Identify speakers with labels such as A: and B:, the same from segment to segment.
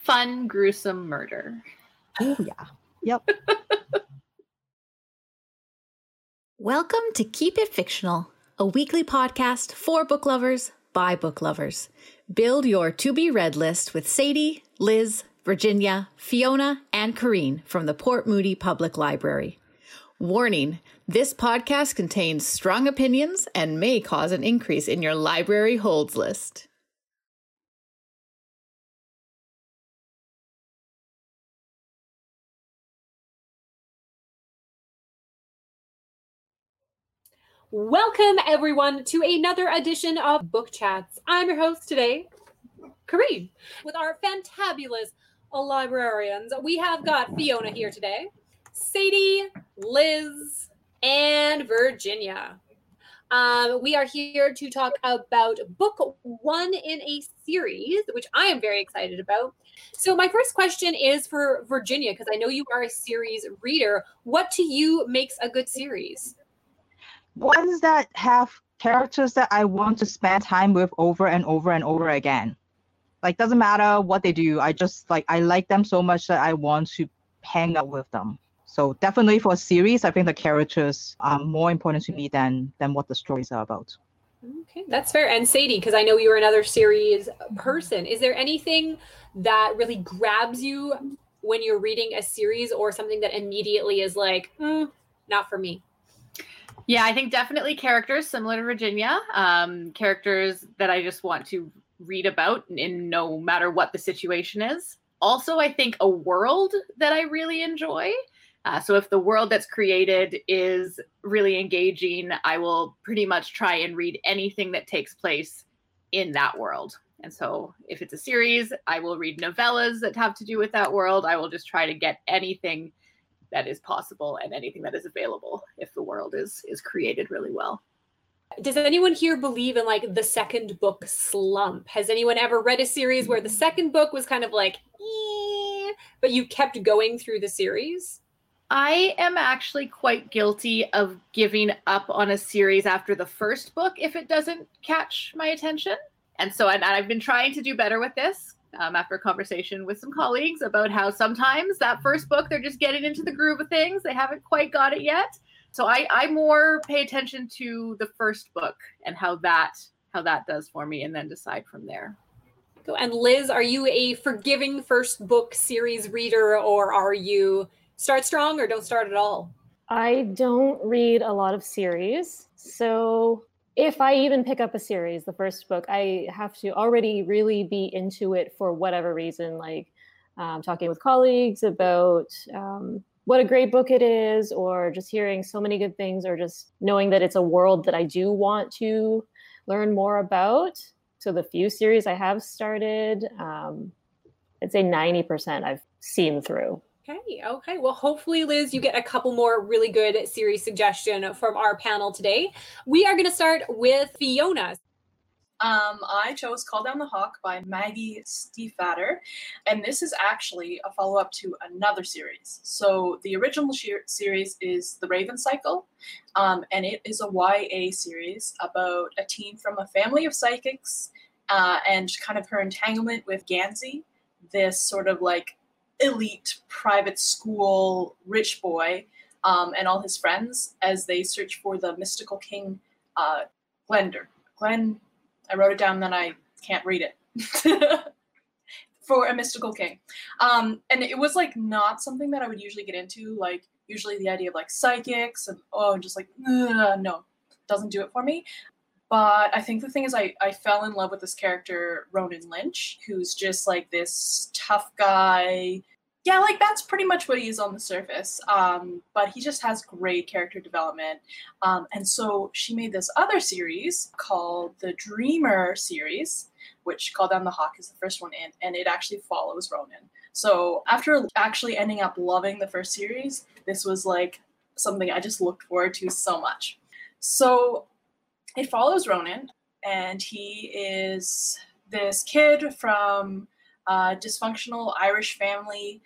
A: fun, gruesome murder.
B: Oh, yeah. Yep.
C: Welcome to Keep It Fictional, a weekly podcast for book lovers by book lovers. Build your to be read list with Sadie, Liz, Virginia, Fiona, and Corrine from the Port Moody Public Library. Warning this podcast contains strong opinions and may cause an increase in your library holds list.
D: Welcome, everyone, to another edition of Book Chats. I'm your host today, Corrine, with our fantabulous librarians. We have got Fiona here today, Sadie, Liz, and Virginia. Um, we are here to talk about book one in a series, which I am very excited about. So, my first question is for Virginia, because I know you are a series reader. What to you makes a good series?
B: Ones that have characters that I want to spend time with over and over and over again. Like doesn't matter what they do, I just like I like them so much that I want to hang out with them. So definitely for a series, I think the characters are more important to me than than what the stories are about.
D: Okay, that's fair. And Sadie, because I know you're another series person, is there anything that really grabs you when you're reading a series or something that immediately is like, mm, not for me?
A: Yeah, I think definitely characters similar to Virginia. Um, characters that I just want to read about in no matter what the situation is. Also, I think a world that I really enjoy. Uh, so if the world that's created is really engaging, I will pretty much try and read anything that takes place in that world. And so if it's a series, I will read novellas that have to do with that world. I will just try to get anything that is possible and anything that is available if the world is is created really well.
D: Does anyone here believe in like the second book slump? Has anyone ever read a series where the second book was kind of like eh, but you kept going through the series?
A: I am actually quite guilty of giving up on a series after the first book if it doesn't catch my attention. And so and I've been trying to do better with this um, after a conversation with some colleagues about how sometimes that first book they're just getting into the groove of things. They haven't quite got it yet. So i i more pay attention to the first book and how that how that does for me and then decide from there.
D: And liz are you a forgiving first book series reader or are you start strong or don't start at all?
E: I don't read a lot of series. So if I even pick up a series, the first book, I have to already really be into it for whatever reason, like um, talking with colleagues about um, what a great book it is, or just hearing so many good things, or just knowing that it's a world that I do want to learn more about. So the few series I have started, um, I'd say 90% I've seen through.
D: Okay. Okay. Well, hopefully, Liz, you get a couple more really good series suggestion from our panel today. We are going to start with Fiona.
F: Um, I chose Call Down the Hawk by Maggie Stiefvater, and this is actually a follow up to another series. So, the original series is The Raven Cycle, um, and it is a YA series about a teen from a family of psychics uh, and kind of her entanglement with Gansey, this sort of like elite private school rich boy um, and all his friends as they search for the mystical king uh, Glender. Glen, I wrote it down, then I can't read it. for a mystical king. Um, and it was like not something that I would usually get into. Like usually the idea of like psychics and oh, just like no, doesn't do it for me. But I think the thing is, I, I fell in love with this character, Ronan Lynch, who's just like this tough guy. Yeah, like that's pretty much what he is on the surface. Um, but he just has great character development. Um, and so she made this other series called the Dreamer series, which Call Down the Hawk is the first one in, and it actually follows Ronan. So after actually ending up loving the first series, this was like something I just looked forward to so much. So it follows Ronan, and he is this kid from a dysfunctional Irish family,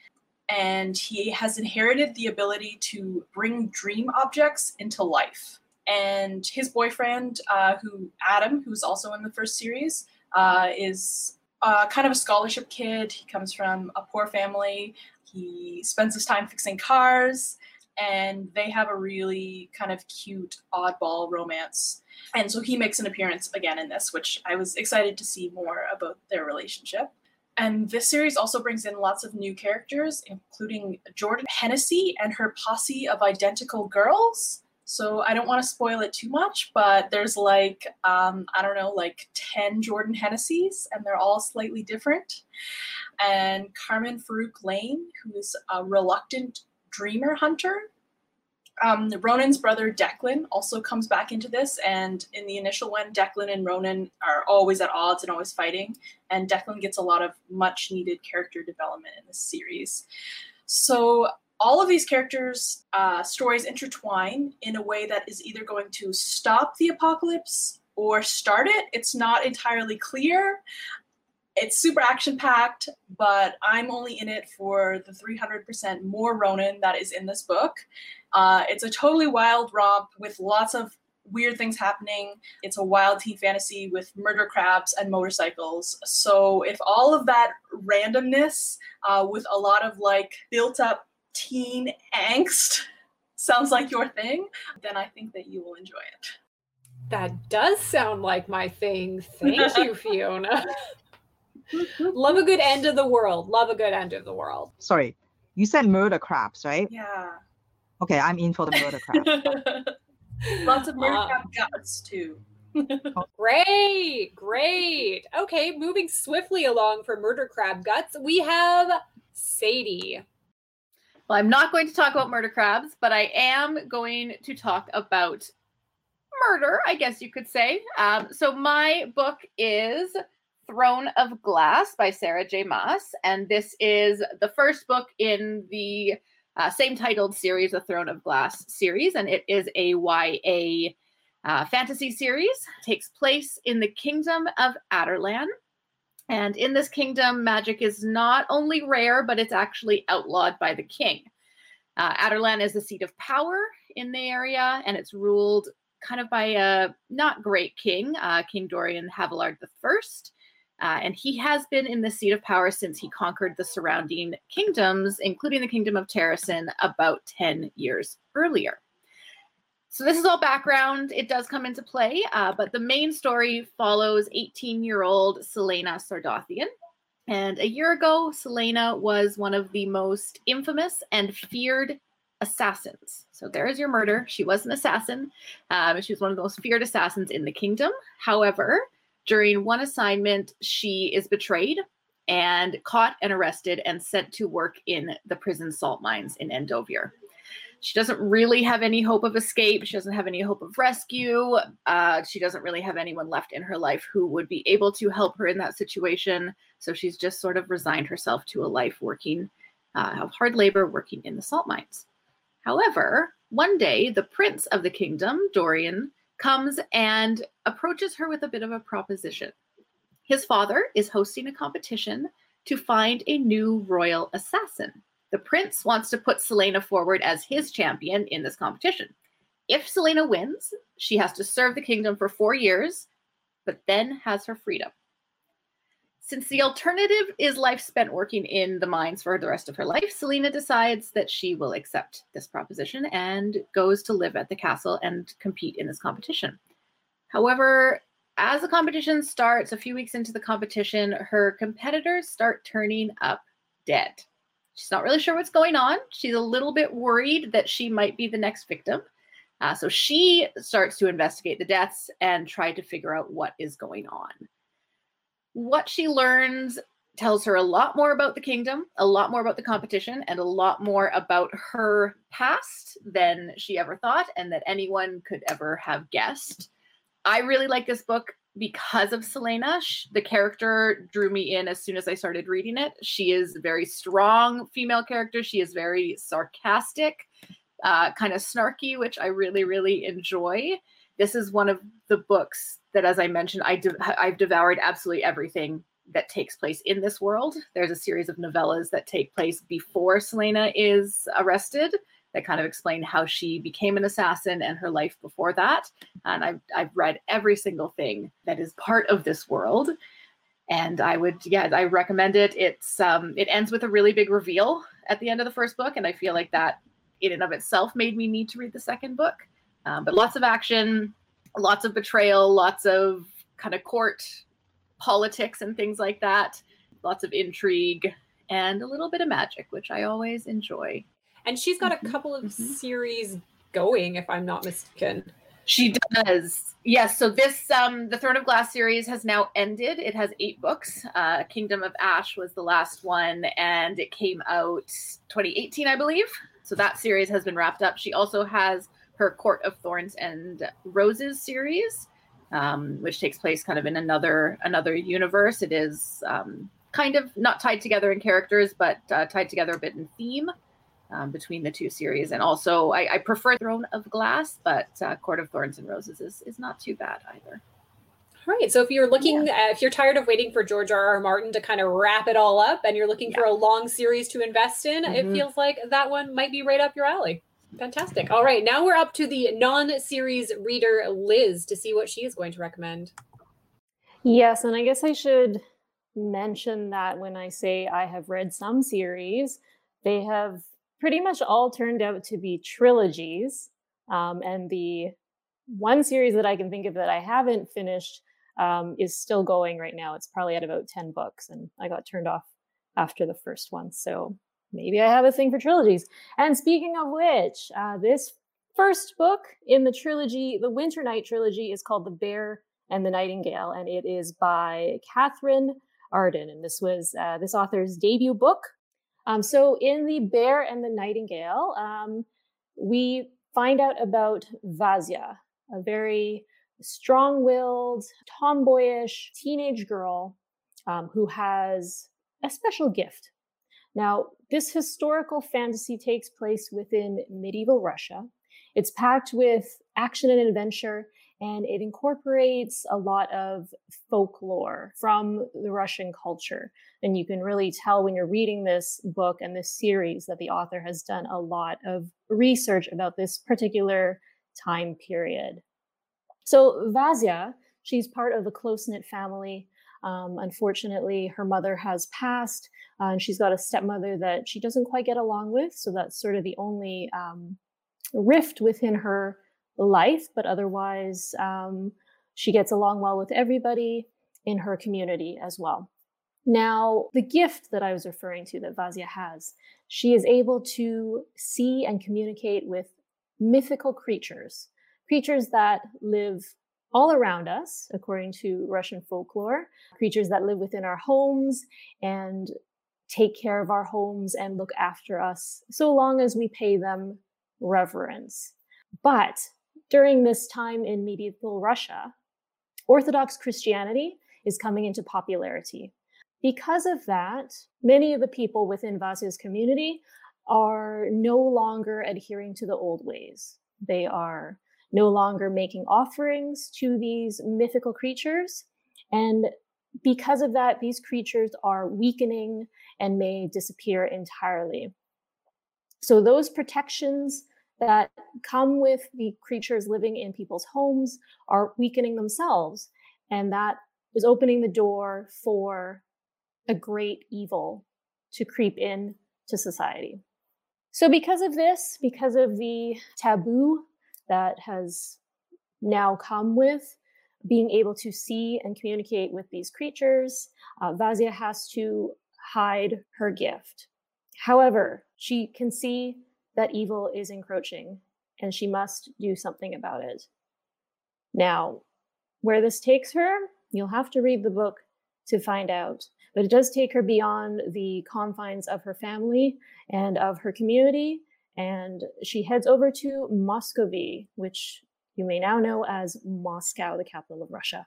F: and he has inherited the ability to bring dream objects into life. And his boyfriend, uh, who Adam, who's also in the first series, uh, is uh, kind of a scholarship kid. He comes from a poor family. He spends his time fixing cars, and they have a really kind of cute, oddball romance. And so he makes an appearance again in this, which I was excited to see more about their relationship. And this series also brings in lots of new characters, including Jordan Hennessy and her posse of identical girls. So I don't want to spoil it too much, but there's like, um, I don't know, like 10 Jordan Hennessy's, and they're all slightly different. And Carmen Farooq-Lane, who's a reluctant dreamer hunter, um, Ronan's brother Declan also comes back into this, and in the initial one, Declan and Ronan are always at odds and always fighting, and Declan gets a lot of much needed character development in this series. So all of these characters' uh, stories intertwine in a way that is either going to stop the apocalypse or start it. It's not entirely clear. It's super action packed, but I'm only in it for the 300% more Ronan that is in this book. Uh, it's a totally wild romp with lots of weird things happening. It's a wild teen fantasy with murder crabs and motorcycles. So if all of that randomness uh, with a lot of like built up teen angst sounds like your thing, then I think that you will enjoy it.
D: That does sound like my thing. Thank you, Fiona. Love a good end of the world. Love a good end of the world.
B: Sorry, you said murder crabs, right?
F: Yeah.
B: Okay, I'm in for the murder crabs.
F: Lots of murder
D: Uh,
F: crab guts too.
D: Great, great. Okay, moving swiftly along for Murder Crab Guts, we have Sadie.
A: Well, I'm not going to talk about murder crabs, but I am going to talk about murder, I guess you could say. Um, so, my book is Throne of Glass by Sarah J. Maas, and this is the first book in the uh, same titled series, the Throne of Glass series, and it is a YA uh, fantasy series. takes place in the kingdom of Adarlan. And in this kingdom, magic is not only rare, but it's actually outlawed by the king. Uh, Adarlan is the seat of power in the area, and it's ruled kind of by a not great king, uh, King Dorian Havilliard I. Uh, and he has been in the seat of power since he conquered the surrounding kingdoms, including the kingdom of Terrasen, about 10 years earlier. So this is all background. It does come into play, uh, but the main story follows 18-year-old Celaena Sardothien. And a year ago, Selena was one of the most infamous and feared assassins. So there is your murder. She was an assassin. Um, she was one of the most feared assassins in the kingdom. However, during one assignment, she is betrayed and caught and arrested and sent to work in the prison salt mines in Endovier. She doesn't really have any hope of escape. She doesn't have any hope of rescue. Uh, she doesn't really have anyone left in her life who would be able to help her in that situation. So she's just sort of resigned herself to a life working uh, of hard labor, working in the salt mines. However, one day the prince of the kingdom, Dorian, comes and approaches her with a bit of a proposition. His father is hosting a competition to find a new royal assassin. The prince wants to put Celaena forward as his champion in this competition. If Celaena wins, she has to serve the kingdom for four years, but then has her freedom. Since the alternative is life spent working in the mines for the rest of her life, Celaena decides that she will accept this proposition and goes to live at the castle and compete in this competition. However, as the competition starts, a few weeks into the competition, her competitors start turning up dead. She's not really sure what's going on. She's a little bit worried that she might be the next victim. Uh, so she starts to investigate the deaths and try to figure out what is going on. What she learns tells her a lot more about the kingdom, a lot more about the competition, and a lot more about her past than she ever thought and that anyone could ever have guessed. I really like this book because of Celaena. The character drew me in as soon as I started reading it. She is a very strong female character. She is very sarcastic, uh, kind of snarky, which I really, really enjoy. This is one of the books that, as I mentioned, I de- I've devoured absolutely everything that takes place in this world. There's a series of novellas that take place before Celaena is arrested that kind of explain how she became an assassin and her life before that. And I've, I've read every single thing that is part of this world. and I would, yeah, I recommend it. It's um, it ends with a really big reveal at the end of the first book, and I feel like that in and of itself made me need to read the second book. Um, but lots of action, lots of betrayal, lots of kind of court politics and things like that, lots of intrigue, and a little bit of magic, which I always enjoy.
D: And she's got
A: Mhm,
D: a couple of
A: mhm.
D: series going, if I'm not mistaken.
A: She does. Yes. So this um the Throne of Glass series has now ended. It has eight books. Uh Kingdom of Ash was the last one and it came out 2018, I believe. So that series has been wrapped up. She also has her Court of Thorns and Roses series, um, which takes place kind of in another another universe. It is um, kind of not tied together in characters, but uh, tied together a bit in theme um, between the two series. And also, I, I prefer Throne of Glass, but uh, Court of Thorns and Roses is, is not too bad either.
D: All right. So if you're looking, uh, if you're tired of waiting for George R. R. Martin to kind of wrap it all up and you're looking for a long series to invest in, it
A: Mhm.
D: feels like that one might be right up your alley. Fantastic. All right. Now we're up to the non series reader, Liz, to see what she is going to recommend.
E: Yes, and I guess I should mention that when I say I have read some series, they have pretty much all turned out to be trilogies. Um, and the one series that I can think of that I haven't finished um, is still going right now. It's probably at about 10 books, and I got turned off after the first one. So maybe I have a thing for trilogies. And speaking of which, uh, this first book in the trilogy, the Winter Night trilogy, is called The Bear and the Nightingale, and it is by Katherine Arden. And this was uh, this author's debut book. Um, so, in The Bear and the Nightingale, um, we find out about Vasya, a very strong willed, tomboyish teenage girl um, who has a special gift. Now, this historical fantasy takes place within medieval Russia. It's packed with action and adventure, and it incorporates a lot of folklore from the Russian culture. And you can really tell when you're reading this book and this series that the author has done a lot of research about this particular time period. So, Vasya, she's part of a close knit family. Um, unfortunately, her mother has passed, uh, and she's got a stepmother that she doesn't quite get along with. So, that's sort of the only um, rift within her life, but otherwise, um, she gets along well with everybody in her community as well. Now, the gift that I was referring to that Vasya has, she is able to see and communicate with mythical creatures, creatures that live all around us, according to Russian folklore, creatures that live within our homes and take care of our homes and look after us so long as we pay them reverence. But during this time in medieval Russia, Orthodox Christianity is coming into popularity. Because of that, many of the people within Vasya's community are no longer adhering to the old ways. They are no longer making offerings to these mythical creatures. And because of that, these creatures are weakening and may disappear entirely. So, those protections that come with the creatures living in people's homes are weakening themselves. And that is opening the door for a great evil to creep in to society. So, because of this, because of the taboo that has now come with being able to see and communicate with these creatures, uh, Vasya has to hide her gift. However, she can see that evil is encroaching and she must do something about it. Now, where this takes her, you'll have to read the book to find out. But it does take her beyond the confines of her family and of her community. And she heads over to Muscovy, which you may now know as Moscow, the capital of Russia.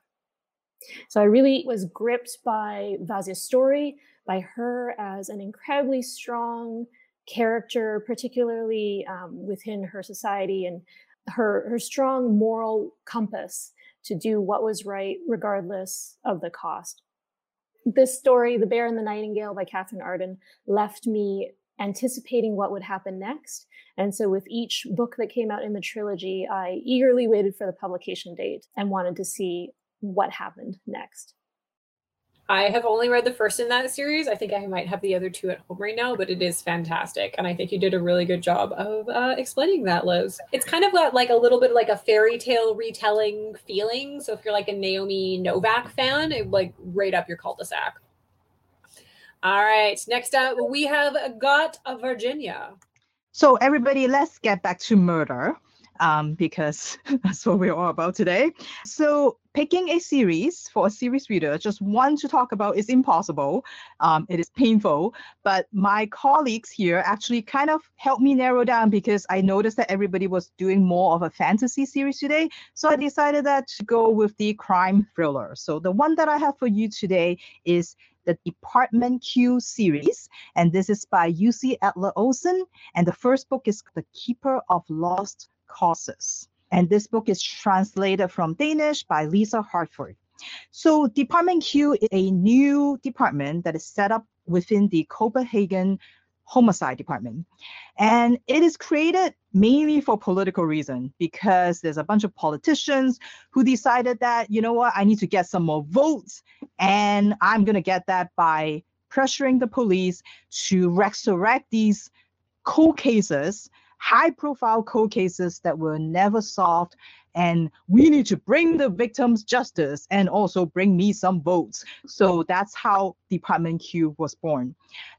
E: So I really was gripped by Vasya's story, by her as an incredibly strong character, particularly um, within her society, and her, her strong moral compass to do what was right, regardless of the cost. This story, The Bear and the Nightingale by Katherine Arden, left me anticipating what would happen next. And so, with each book that came out in the trilogy, I eagerly waited for the publication date and wanted to see what happened next.
D: I have only read the first in that series. I think I might have the other two at home right now, but it is fantastic. And I think you did a really good job of uh, explaining that, Liz. It's kind of got like a little bit like a fairy tale retelling feeling. So if you're like a Naomi Novik fan, it like right up your cul-de-sac. All right. Next up, we have got a Virginia.
B: So everybody, let's get back to murder um, because that's what we're all about today. So, picking a series for a series reader, just one to talk about, is impossible. Um, it is painful. But my colleagues here actually kind of helped me narrow down because I noticed that everybody was doing more of a fantasy series today. So, I decided that to go with the crime thriller. So, the one that I have for you today is the Department Q series, and this is by Jussi Adler-Olsen. And the first book is The Keeper of Lost causes. And this book is translated from Danish by Lisa Hartford. So, Department Q is a new department that is set up within the Copenhagen Homicide Department. And it is created mainly for political reason because there's a bunch of politicians who decided that, you know what, I need to get some more votes. And I'm going to get that by pressuring the police to resurrect these cold cases high profile cold cases that were never solved. And we need to bring the victims justice and also bring me some votes. So that's how Department Q was born.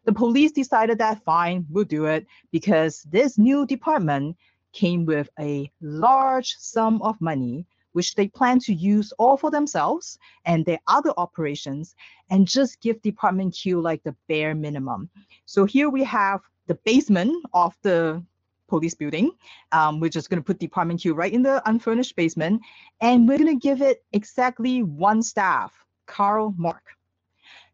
B: The police decided that fine, we'll do it because this new department came with a large sum of money which they plan to use all for themselves and their other operations and just give Department Q like the bare minimum. So here we have the basement of the police building. Um, we're just going to put Department Q right in the unfurnished basement, and we're going to give it exactly one staff, Carl Mørck.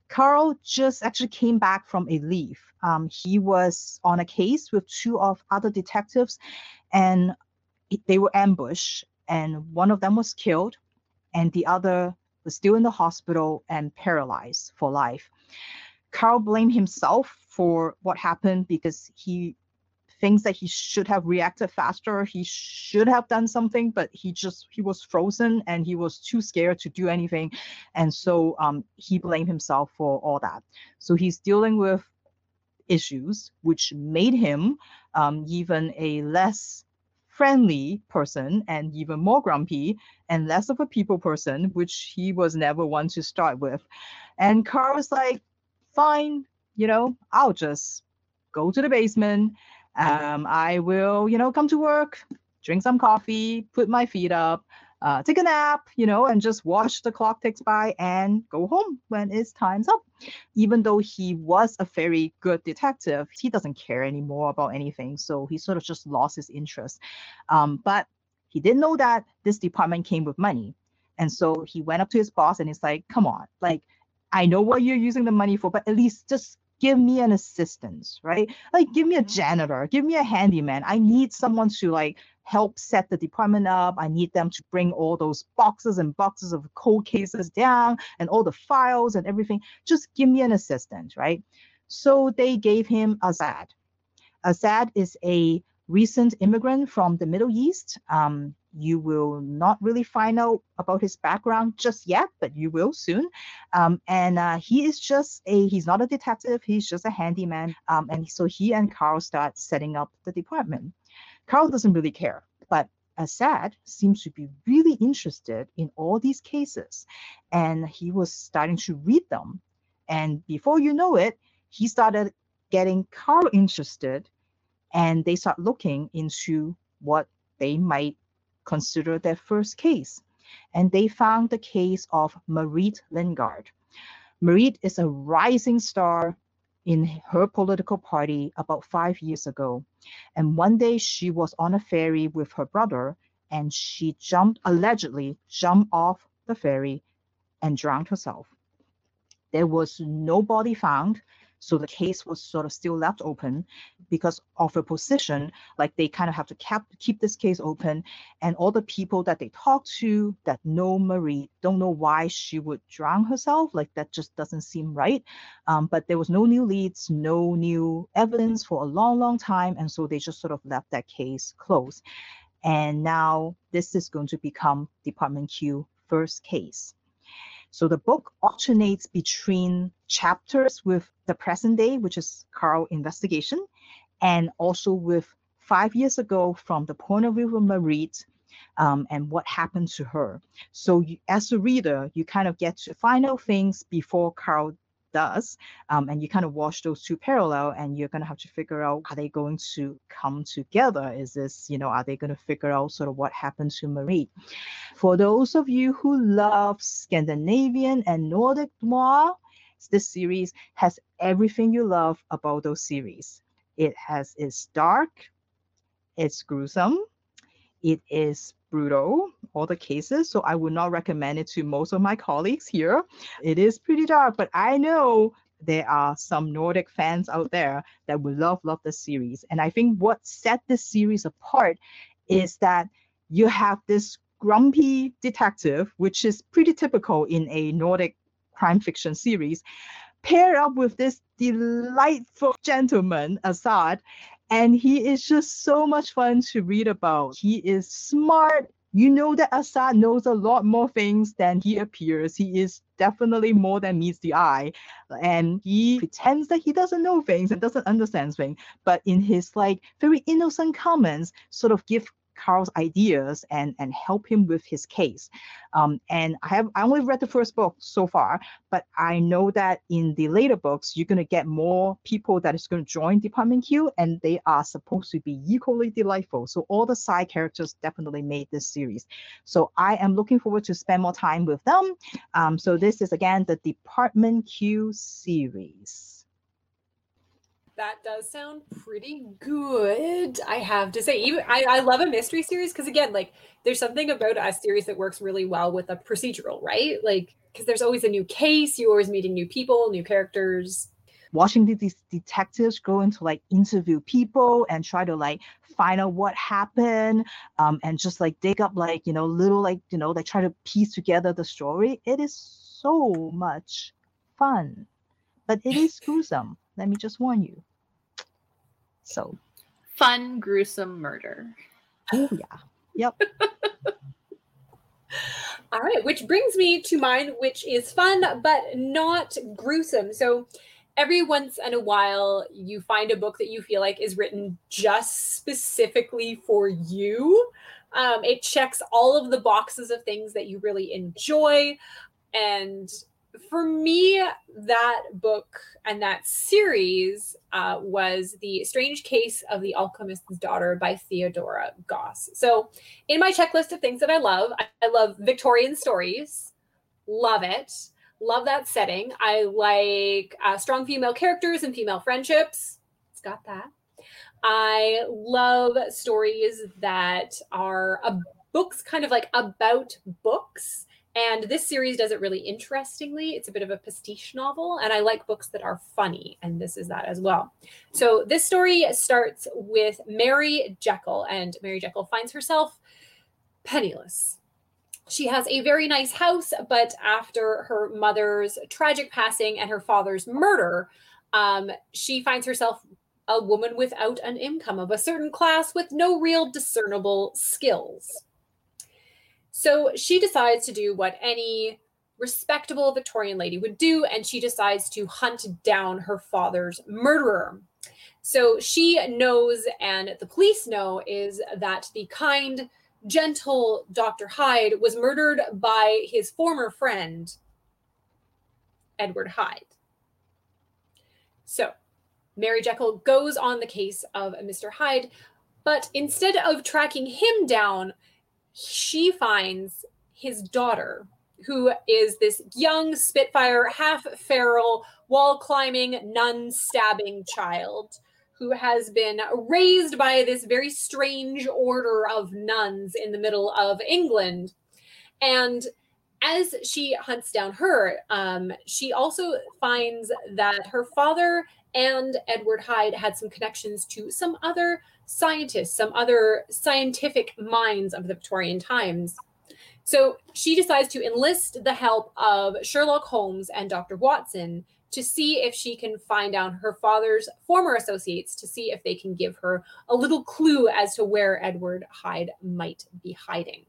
B: Carl just actually came back from a leave. Um, he was on a case with two of other detectives, and they were ambushed, and one of them was killed, and the other was still in the hospital and paralyzed for life. Carl blamed himself for what happened because he thinks that he should have reacted faster he should have done something but he just he was frozen and he was too scared to do anything. And so um, he blamed himself for all that. So he's dealing with issues which made him um, even a less friendly person and even more grumpy and less of a people person which he was never one to start with. And carl was like fine you know i'll just go to the basement um, I will, you know, come to work, drink some coffee, put my feet up, uh, take a nap, you know, and just watch the clock ticks by and go home when it's time's up. Even though he was a very good detective, he doesn't care anymore about anything. So he sort of just lost his interest. Um, but he didn't know that this department came with money. And so he went up to his boss and he's like, come on, like, I know what you're using the money for, but at least just give me an assistance, right? Like give me a mm-hmm. janitor, give me a handyman. I need someone to like help set the department up. I need them to bring all those boxes and boxes of cold cases down and all the files and everything. Just give me an assistant, right? So they gave him Assad. Assad is a recent immigrant from the Middle East. Um, you will not really find out about his background just yet, but you will soon. Um, and uh, he is just a, he's not a detective, he's just a handyman. Um, and so he and Carl start setting up the department. Carl doesn't really care, but Assad seems to be really interested in all these cases. And he was starting to read them. And before you know it, he started getting Carl interested and they start looking into what they might consider their first case. And they found the case of Marit Lynggaard. Marit is a rising star in her political party about five years ago. And one day she was on a ferry with her brother and she jumped, allegedly jumped off the ferry and drowned herself. There was no body found, so the case was sort of still left open because of her position. Like they kind of have to cap, keep this case open. And all the people that they talk to that know Marie don't know why she would drown herself. Like that just doesn't seem right. Um, but there was no new leads, no new evidence for a long, long time. And so they just sort of left that case closed. And now this is going to become Department Q first case. So the book alternates between chapters with the present day, which is Carl investigation, and also with five years ago from the point of view of Marit um, and what happened to her. So you, as a reader, you kind of get to find out things before Carl does, um, and you kind of watch those two parallel, and you're to have to figure out are they going to come together? Is this, you know, are they going to figure out sort of what happened to Marie? For those of you who love Scandinavian and Nordic noir, this series has everything you love about those series. It has it's dark, it's gruesome, it is brutal, all the cases. So I would not recommend it to most of my colleagues here. It is pretty dark, but I know there are some Nordic fans out there that would love, love the series. And I think what set this series apart is that you have this grumpy detective, which is pretty typical in a Nordic crime fiction series, paired up with this delightful gentleman, Assad, and he is just so much fun to read about. He is smart. You know that Assad knows a lot more things than he appears. He is definitely more than meets the eye. And he pretends that he doesn't know things and doesn't understand things. But in his like very innocent comments, sort of give Carl's ideas and and help him with his case. Um, and I have I only read the first book so far, but I know that in the later books you're gonna get more people that is gonna join Department Q, and they are supposed to be equally delightful. So all the side characters definitely made this series. So I am looking forward to spend more time with them. Um, so this is again the Department Q series
D: that does sound pretty good. I have to say, even I, I love a mystery series because again, like there's something about a series that works really well with a procedural, right? Like because there's always a new case, you're always meeting new people, new characters.
B: Watching these detectives go into like interview people and try to like find out what happened, um, and just like dig up like you know little like you know they try to piece together the story. It is so much fun, but it is gruesome. Let me just warn you. So,
A: fun, gruesome murder.
B: Oh, yeah. Yep.
D: All right, which brings me to mine, which is fun but not gruesome. So, every once in a while, you find a book that you feel like is written just specifically for you. Um, it checks all of the boxes of things that you really enjoy. And for me, that book and that series uh, was The Strange Case of the Alchemist's Daughter by Theodora Goss. So, in my checklist of things that I love, I, love Victorian stories, love it, love that setting. I like uh, strong female characters and female friendships. It's got that. I love stories that are a, books kind of like about books and this series does it really interestingly. It's a bit of a pastiche novel, and I like books that are funny, and this is that as well. So, this story starts with Mary Jekyll, and Mary Jekyll finds herself penniless. She has a very nice house, but after her mother's tragic passing and her father's murder, um, she finds herself a woman without an income of a certain class with no real discernible skills. So she decides to do what any respectable Victorian lady would do, and she decides to hunt down her father's murderer. So she knows, and the police know, is that the kind, gentle Dr. Hyde was murdered by his former friend, Edward Hyde. So Mary Jekyll goes on the case of Mr. Hyde, but instead of tracking him down, she finds his daughter, who is this young Spitfire, half feral, wall climbing, nun stabbing child who has been raised by this very strange order of nuns in the middle of England. And as she hunts down her, um, she also finds that her father and Edward Hyde had some connections to some other scientists, some other scientific minds of the Victorian times. So she decides to enlist the help of Sherlock Holmes and Dr. Watson to see if she can find out her father's former associates to see if they can give her a little clue as to where Edward Hyde might be hiding.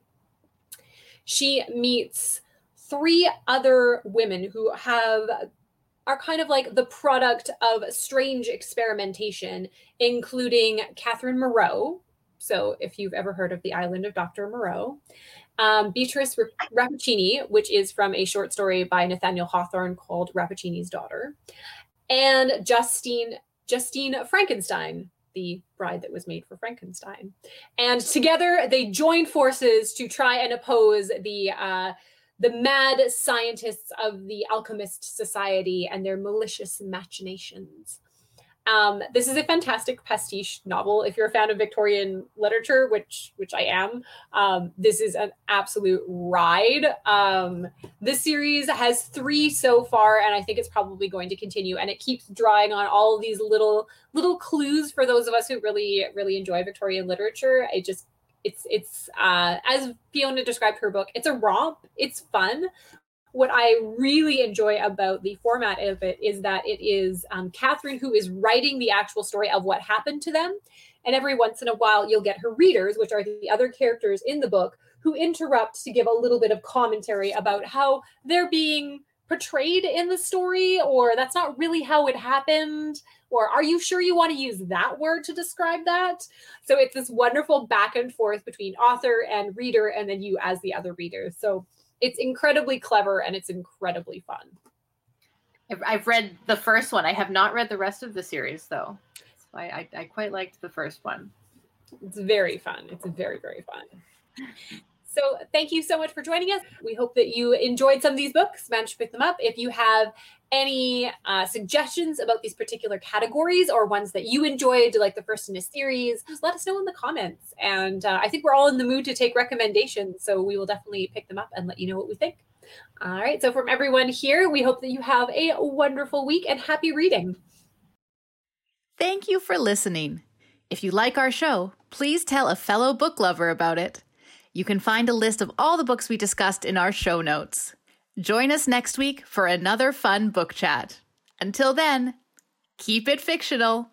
D: She meets three other women who have are kind of like the product of strange experimentation, including Catherine Moreau. So, if you've ever heard of the island of Dr. Moreau, um, Beatrice Rappaccini, which is from a short story by Nathaniel Hawthorne called Rappaccini's Daughter, and Justine Justine Frankenstein, the bride that was made for Frankenstein. And together they joined forces to try and oppose the uh, the mad scientists of the Alchemist Society and their malicious machinations. Um, this is a fantastic pastiche novel. If you're a fan of Victorian literature, which which I am, um, this is an absolute ride. Um, this series has three so far, and I think it's probably going to continue. And it keeps drawing on all these little little clues for those of us who really really enjoy Victorian literature. It just it's it's uh, as Fiona described her book. It's a romp. It's fun, what I really enjoy about the format of it is that it is um, Catherine who is writing the actual story of what happened to them. And every once in a while, you'll get her readers, which are the other characters in the book, who interrupt to give a little bit of commentary about how they're being portrayed in the story, or that's not really how it happened, or are you sure you want to use that word to describe that? So it's this wonderful back and forth between author and reader, and then you as the other reader. So it's incredibly clever and it's incredibly fun.
A: I've read the first one. I have not read the rest of the series though. So I, I, I quite liked the first one.
D: It's very fun. It's very, very fun. So thank you so much for joining us. We hope that you enjoyed some of these books, managed to pick them up. If you have any uh, suggestions about these particular categories or ones that you enjoyed, like the first in a series, just let us know in the comments. And uh, I think we're all in the mood to take recommendations, so we will definitely pick them up and let you know what we think. All right, so from everyone here, we hope that you have a wonderful week and happy reading.
C: Thank you for listening. If you like our show, please tell a fellow book lover about it. You can find a list of all the books we discussed in our show notes. Join us next week for another fun book chat. Until then, keep it fictional.